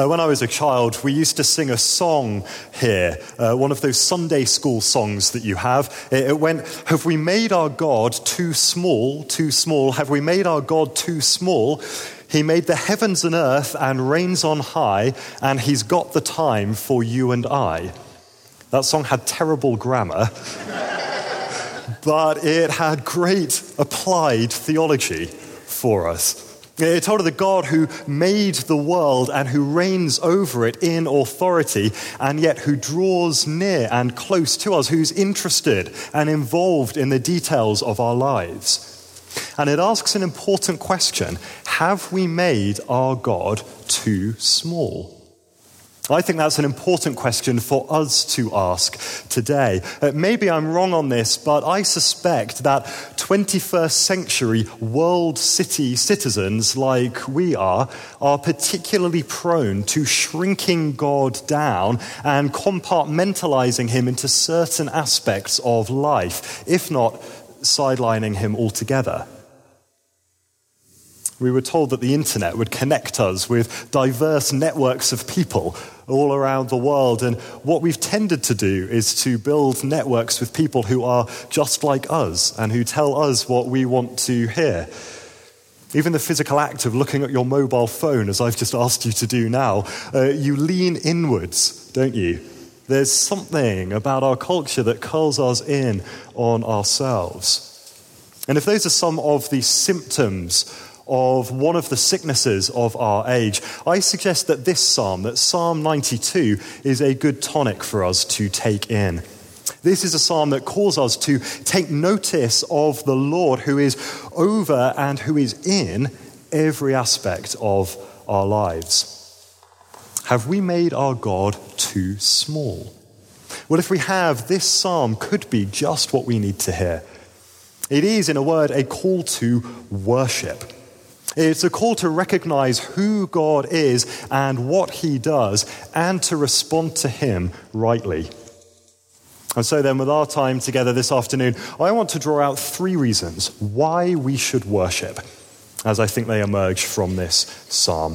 Uh, when I was a child, we used to sing a song here, uh, one of those Sunday school songs that you have. It, it went, Have we made our God too small, too small? Have we made our God too small? He made the heavens and earth and reigns on high, and he's got the time for you and I. That song had terrible grammar, but it had great applied theology for us. It told of the God who made the world and who reigns over it in authority, and yet who draws near and close to us, who's interested and involved in the details of our lives. And it asks an important question Have we made our God too small? I think that's an important question for us to ask today. Uh, maybe I'm wrong on this, but I suspect that 21st century world city citizens like we are are particularly prone to shrinking God down and compartmentalizing him into certain aspects of life, if not sidelining him altogether. We were told that the internet would connect us with diverse networks of people all around the world. And what we've tended to do is to build networks with people who are just like us and who tell us what we want to hear. Even the physical act of looking at your mobile phone, as I've just asked you to do now, uh, you lean inwards, don't you? There's something about our culture that curls us in on ourselves. And if those are some of the symptoms of one of the sicknesses of our age, I suggest that this psalm, that Psalm 92, is a good tonic for us to take in. This is a psalm that calls us to take notice of the Lord who is over and who is in every aspect of our lives. Have we made our God too small? Well, if we have, this psalm could be just what we need to hear. It is, in a word, a call to worship. It's a call to recognize who God is and what he does and to respond to him rightly. And so, then, with our time together this afternoon, I want to draw out three reasons why we should worship, as I think they emerge from this psalm.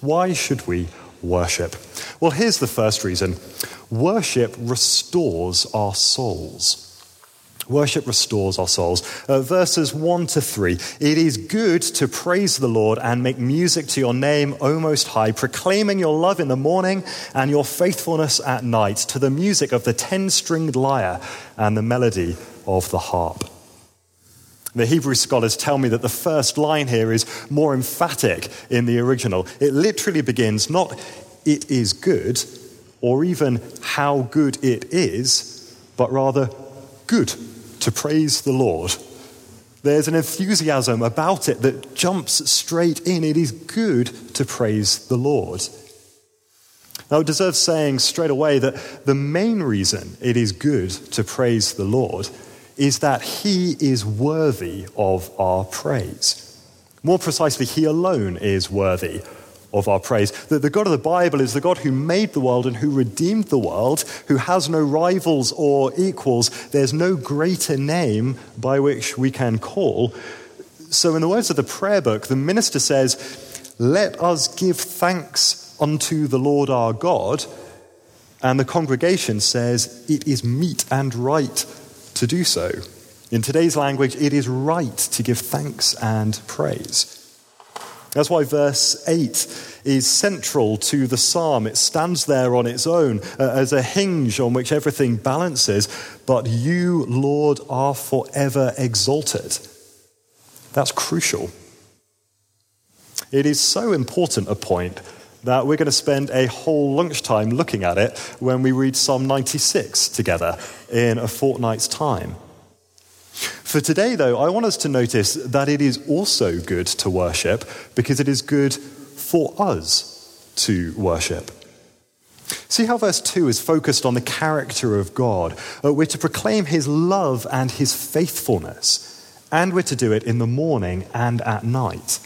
Why should we worship? Well, here's the first reason worship restores our souls. Worship restores our souls. Uh, verses 1 to 3. It is good to praise the Lord and make music to your name, O Most High, proclaiming your love in the morning and your faithfulness at night to the music of the ten stringed lyre and the melody of the harp. The Hebrew scholars tell me that the first line here is more emphatic in the original. It literally begins not, it is good, or even how good it is, but rather, good to praise the Lord. There's an enthusiasm about it that jumps straight in. It is good to praise the Lord. Now, it deserves saying straight away that the main reason it is good to praise the Lord is that He is worthy of our praise. More precisely, He alone is worthy of our praise. That the God of the Bible is the God who made the world and who redeemed the world, who has no rivals or equals. There's no greater name by which we can call. So, in the words of the prayer book, the minister says, Let us give thanks unto the Lord our God. And the congregation says, It is meet and right to do so. In today's language, it is right to give thanks and praise. That's why verse 8 is central to the psalm. It stands there on its own uh, as a hinge on which everything balances. But you, Lord, are forever exalted. That's crucial. It is so important a point that we're going to spend a whole lunchtime looking at it when we read Psalm 96 together in a fortnight's time. For today, though, I want us to notice that it is also good to worship because it is good for us to worship. See how verse 2 is focused on the character of God. Uh, we're to proclaim his love and his faithfulness, and we're to do it in the morning and at night.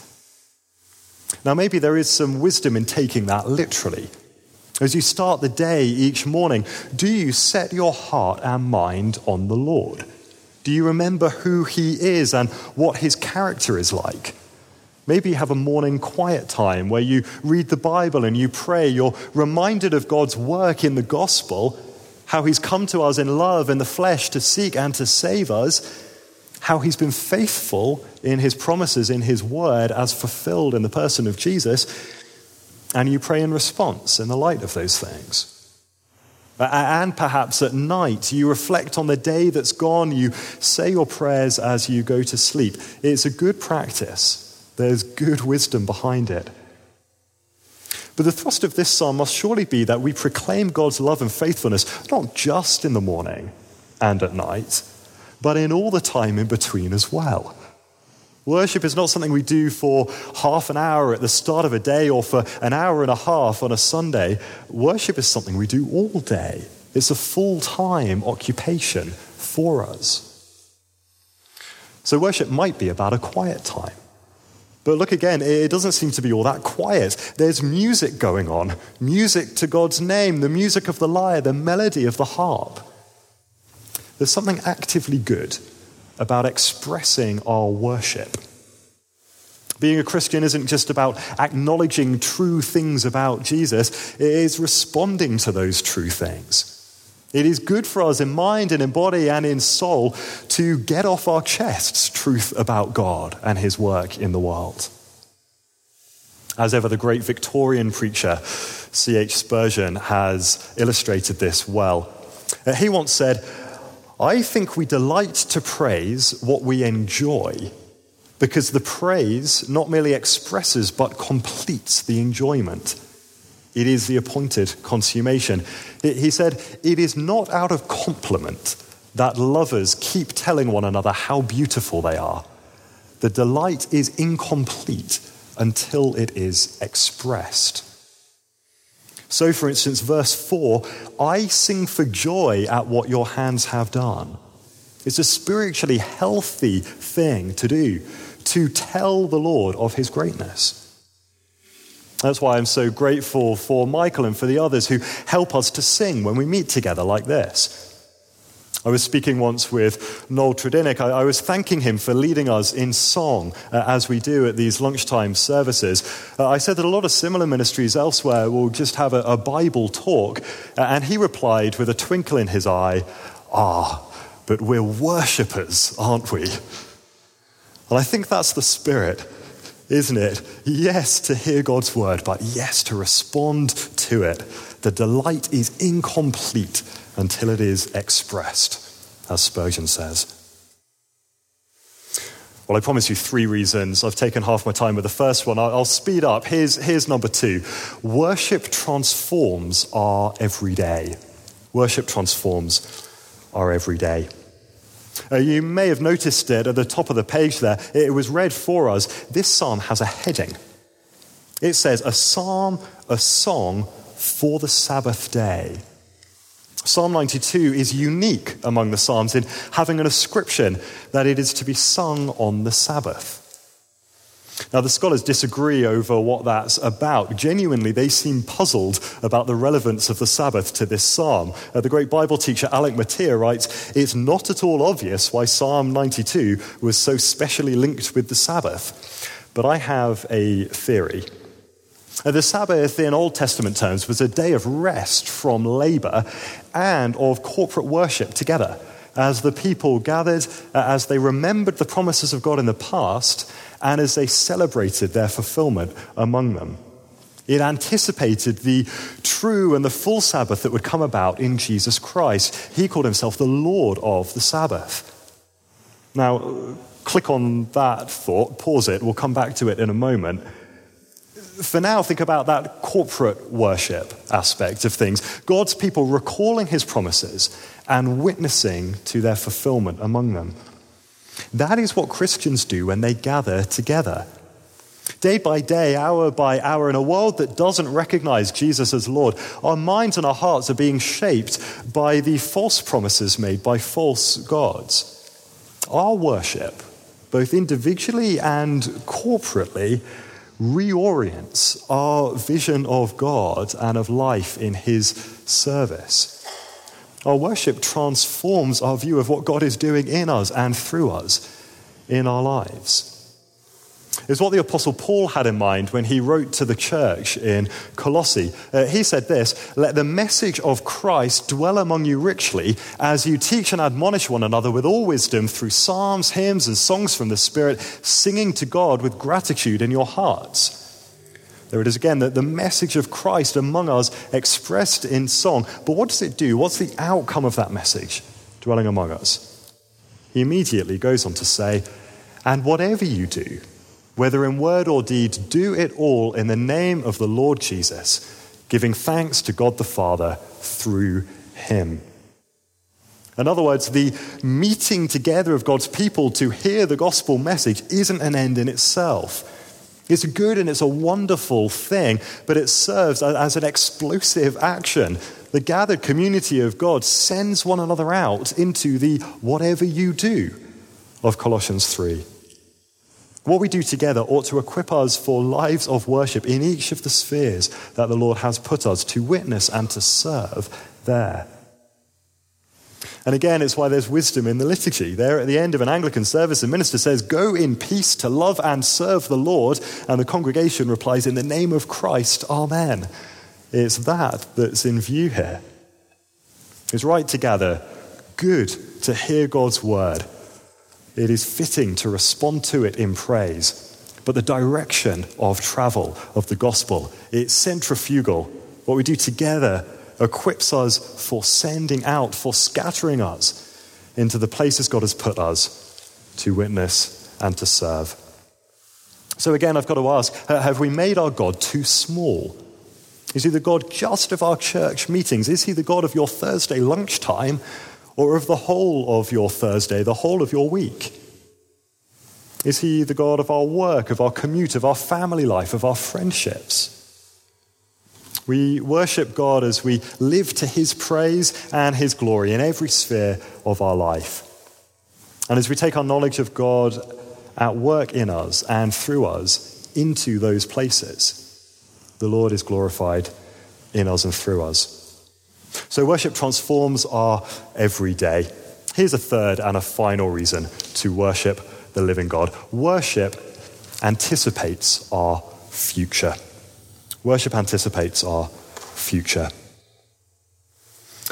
Now, maybe there is some wisdom in taking that literally. As you start the day each morning, do you set your heart and mind on the Lord? Do you remember who he is and what his character is like? Maybe you have a morning quiet time where you read the Bible and you pray. You're reminded of God's work in the gospel, how he's come to us in love in the flesh to seek and to save us, how he's been faithful in his promises in his word as fulfilled in the person of Jesus. And you pray in response in the light of those things. Uh, and perhaps at night, you reflect on the day that's gone, you say your prayers as you go to sleep. It's a good practice. There's good wisdom behind it. But the thrust of this psalm must surely be that we proclaim God's love and faithfulness not just in the morning and at night, but in all the time in between as well. Worship is not something we do for half an hour at the start of a day or for an hour and a half on a Sunday. Worship is something we do all day. It's a full time occupation for us. So, worship might be about a quiet time. But look again, it doesn't seem to be all that quiet. There's music going on music to God's name, the music of the lyre, the melody of the harp. There's something actively good about expressing our worship. Being a Christian isn't just about acknowledging true things about Jesus, it is responding to those true things. It is good for us in mind and in body and in soul to get off our chests truth about God and his work in the world. As ever, the great Victorian preacher C.H. Spurgeon has illustrated this well. Uh, he once said, I think we delight to praise what we enjoy because the praise not merely expresses but completes the enjoyment. It is the appointed consummation. He said, It is not out of compliment that lovers keep telling one another how beautiful they are. The delight is incomplete until it is expressed. So, for instance, verse 4 I sing for joy at what your hands have done. It's a spiritually healthy thing to do, to tell the Lord of his greatness. That's why I'm so grateful for Michael and for the others who help us to sing when we meet together like this. I was speaking once with Noel Tredinnick. I, I was thanking him for leading us in song, uh, as we do at these lunchtime services. Uh, I said that a lot of similar ministries elsewhere will just have a, a Bible talk, uh, and he replied with a twinkle in his eye, Ah, but we're worshippers, aren't we? And I think that's the spirit isn't it? Yes, to hear God's word, but yes, to respond to it. The delight is incomplete until it is expressed, as Spurgeon says. Well, I promise you three reasons. I've taken half my time with the first one. I'll speed up. Here's, here's number two Worship transforms our everyday. Worship transforms our everyday. Uh, you may have noticed it at the top of the page there. It was read for us. This psalm has a heading. It says, A psalm, a song for the Sabbath day. Psalm 92 is unique among the Psalms in having an ascription that it is to be sung on the Sabbath. Now, the scholars disagree over what that's about. Genuinely, they seem puzzled about the relevance of the Sabbath to this psalm. Uh, the great Bible teacher Alec Motyer writes It's not at all obvious why Psalm 92 was so specially linked with the Sabbath. But I have a theory. Uh, the Sabbath, in Old Testament terms, was a day of rest from labor and of corporate worship together as the people gathered, uh, as they remembered the promises of God in the past, and as they celebrated their fulfillment among them. It anticipated the true and the full Sabbath that would come about in Jesus Christ. He called himself the Lord of the Sabbath. Now, click on that thought, pause it, we'll come back to it in a moment. For now, think about that corporate worship aspect of things. God's people recalling his promises and witnessing to their fulfillment among them. That is what Christians do when they gather together. Day by day, hour by hour, in a world that doesn't recognize Jesus as Lord, our minds and our hearts are being shaped by the false promises made by false gods. Our worship, both individually and corporately, reorients our vision of God and of life in His service. Our worship transforms our view of what God is doing in us and through us in our lives. Is what the Apostle Paul had in mind when he wrote to the church in Colossae. Uh, he said this Let the message of Christ dwell among you richly as you teach and admonish one another with all wisdom through psalms, hymns, and songs from the Spirit, singing to God with gratitude in your hearts. There it is again, that the message of Christ among us expressed in song. But what does it do? What's the outcome of that message dwelling among us? He immediately goes on to say, And whatever you do, whether in word or deed, do it all in the name of the Lord Jesus, giving thanks to God the Father through him. In other words, the meeting together of God's people to hear the gospel message isn't an end in itself. It's good and it's a wonderful thing, but it serves as an explosive action. The gathered community of God sends one another out into the whatever you do of Colossians 3. What we do together ought to equip us for lives of worship in each of the spheres that the Lord has put us to witness and to serve there. And again, it's why there's wisdom in the liturgy. There at the end of an Anglican service, the minister says, Go in peace to love and serve the Lord. And the congregation replies, In the name of Christ, Amen. It's that that's in view here. It's right to gather, good to hear God's word, it is fitting to respond to it in praise. But the direction of travel of the gospel, it's centrifugal. What we do together equips us for sending out, for scattering us into the places God has put us to witness and to serve. So, again, I've got to ask have we made our God too small? Is he the God just of our church meetings? Is he the God of your Thursday lunchtime? Or of the whole of your Thursday, the whole of your week? Is he the God of our work, of our commute, of our family life, of our friendships? We worship God as we live to his praise and his glory in every sphere of our life. And as we take our knowledge of God at work in us and through us into those places, the Lord is glorified in us and through us. So, worship transforms our everyday. Here's a third and a final reason to worship the living God worship anticipates our future. Worship anticipates our future.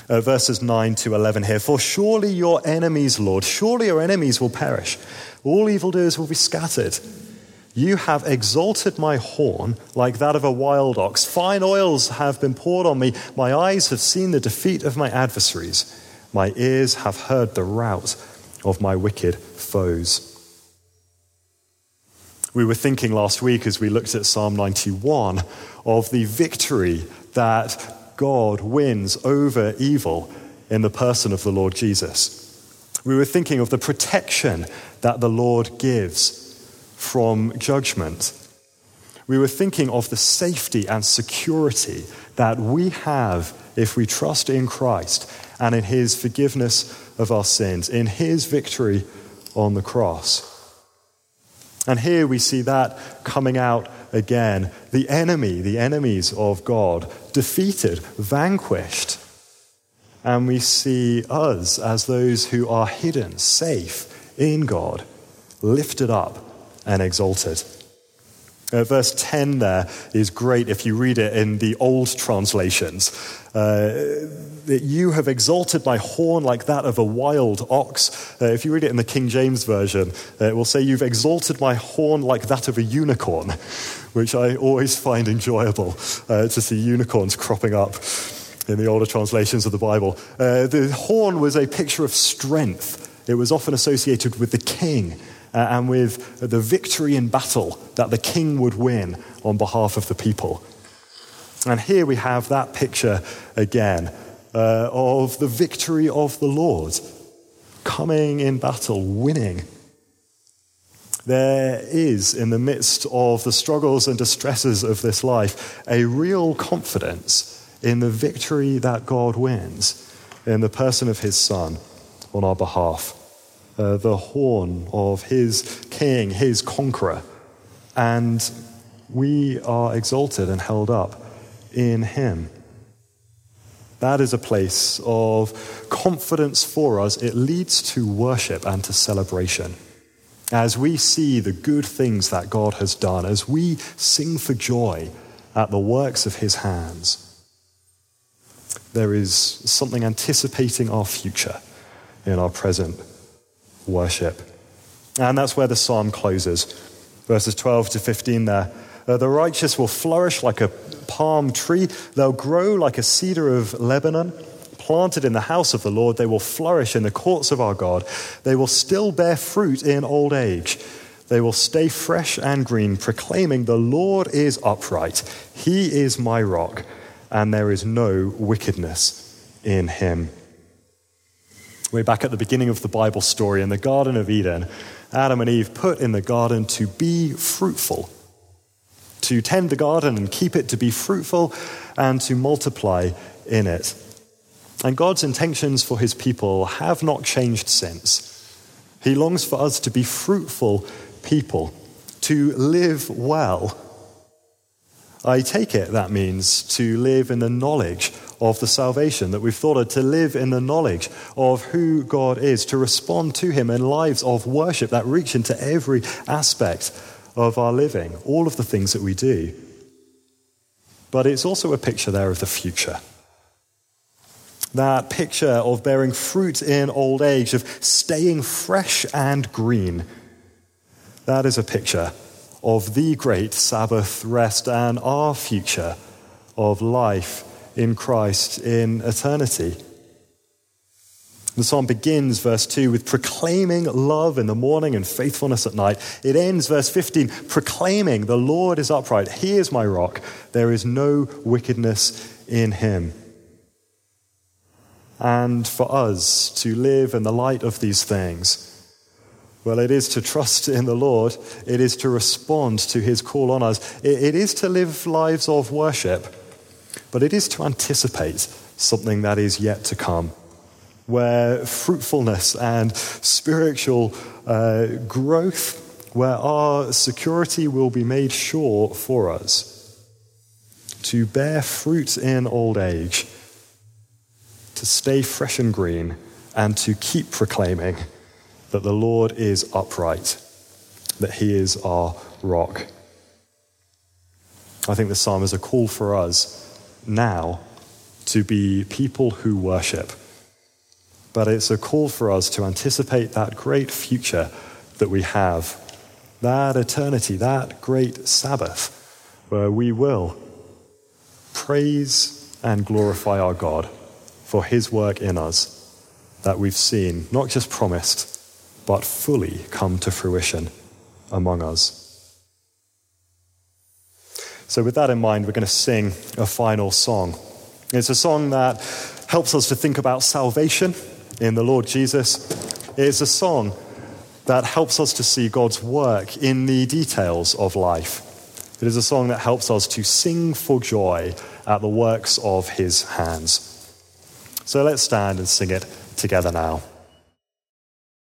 Uh, verses 9 to 11 here. For surely your enemies, Lord, surely your enemies will perish. All evildoers will be scattered. You have exalted my horn like that of a wild ox. Fine oils have been poured on me. My eyes have seen the defeat of my adversaries. My ears have heard the rout of my wicked foes. We were thinking last week as we looked at Psalm 91 of the victory that God wins over evil in the person of the Lord Jesus. We were thinking of the protection that the Lord gives from judgment. We were thinking of the safety and security that we have if we trust in Christ and in his forgiveness of our sins, in his victory on the cross. And here we see that coming out again. The enemy, the enemies of God, defeated, vanquished. And we see us as those who are hidden, safe in God, lifted up and exalted. Uh, verse 10 there is great if you read it in the old translations. Uh, you have exalted my horn like that of a wild ox. Uh, if you read it in the King James Version, uh, it will say, You've exalted my horn like that of a unicorn, which I always find enjoyable uh, to see unicorns cropping up in the older translations of the Bible. Uh, the horn was a picture of strength, it was often associated with the king uh, and with the victory in battle that the king would win on behalf of the people. And here we have that picture again uh, of the victory of the Lord coming in battle, winning. There is, in the midst of the struggles and distresses of this life, a real confidence in the victory that God wins in the person of his Son on our behalf. Uh, the horn of his king, his conqueror. And we are exalted and held up in him. That is a place of confidence for us. It leads to worship and to celebration. as we see the good things that God has done, as we sing for joy at the works of his hands, there is something anticipating our future in our present worship. And that's where the psalm closes. Verses 12 to 15 there. Uh, the righteous will flourish like a palm tree, they'll grow like a cedar of Lebanon. Planted in the house of the Lord, they will flourish in the courts of our God. They will still bear fruit in old age. They will stay fresh and green, proclaiming, The Lord is upright. He is my rock, and there is no wickedness in him. We're back at the beginning of the Bible story in the Garden of Eden. Adam and Eve put in the garden to be fruitful, to tend the garden and keep it to be fruitful, and to multiply in it. And God's intentions for his people have not changed since. He longs for us to be fruitful people, to live well. I take it that means to live in the knowledge of the salvation that we've thought of, to live in the knowledge of who God is, to respond to Him in lives of worship that reach into every aspect of our living, all of the things that we do. But it's also a picture there of the future that picture of bearing fruit in old age, of staying fresh and green. That is a picture of the great Sabbath rest and our future of life in Christ in eternity. The psalm begins, verse 2, with proclaiming love in the morning and faithfulness at night. It ends, verse 15, proclaiming, The Lord is upright. He is my rock. There is no wickedness in him and for us to live in the light of these things? Well, it is to trust in the Lord. It is to respond to his call on us. It is to live lives of worship, but it is to anticipate something that is yet to come, where fruitfulness and spiritual uh, growth, where our security will be made sure for us. To bear fruit in old age to stay fresh and green and to keep proclaiming that the Lord is upright, that he is our rock. I think the psalm is a call for us now to be people who worship. But it's a call for us to anticipate that great future that we have, that eternity, that great Sabbath, where we will praise and glorify our God for his work in us that we've seen, not just promised, but fully come to fruition among us. So, with that in mind, we're going to sing a final song. It's a song that helps us to think about salvation in the Lord Jesus. It's a song that helps us to see God's work in the details of life. It is a song that helps us to sing for joy at the works of his hands. So let's stand and sing it together now.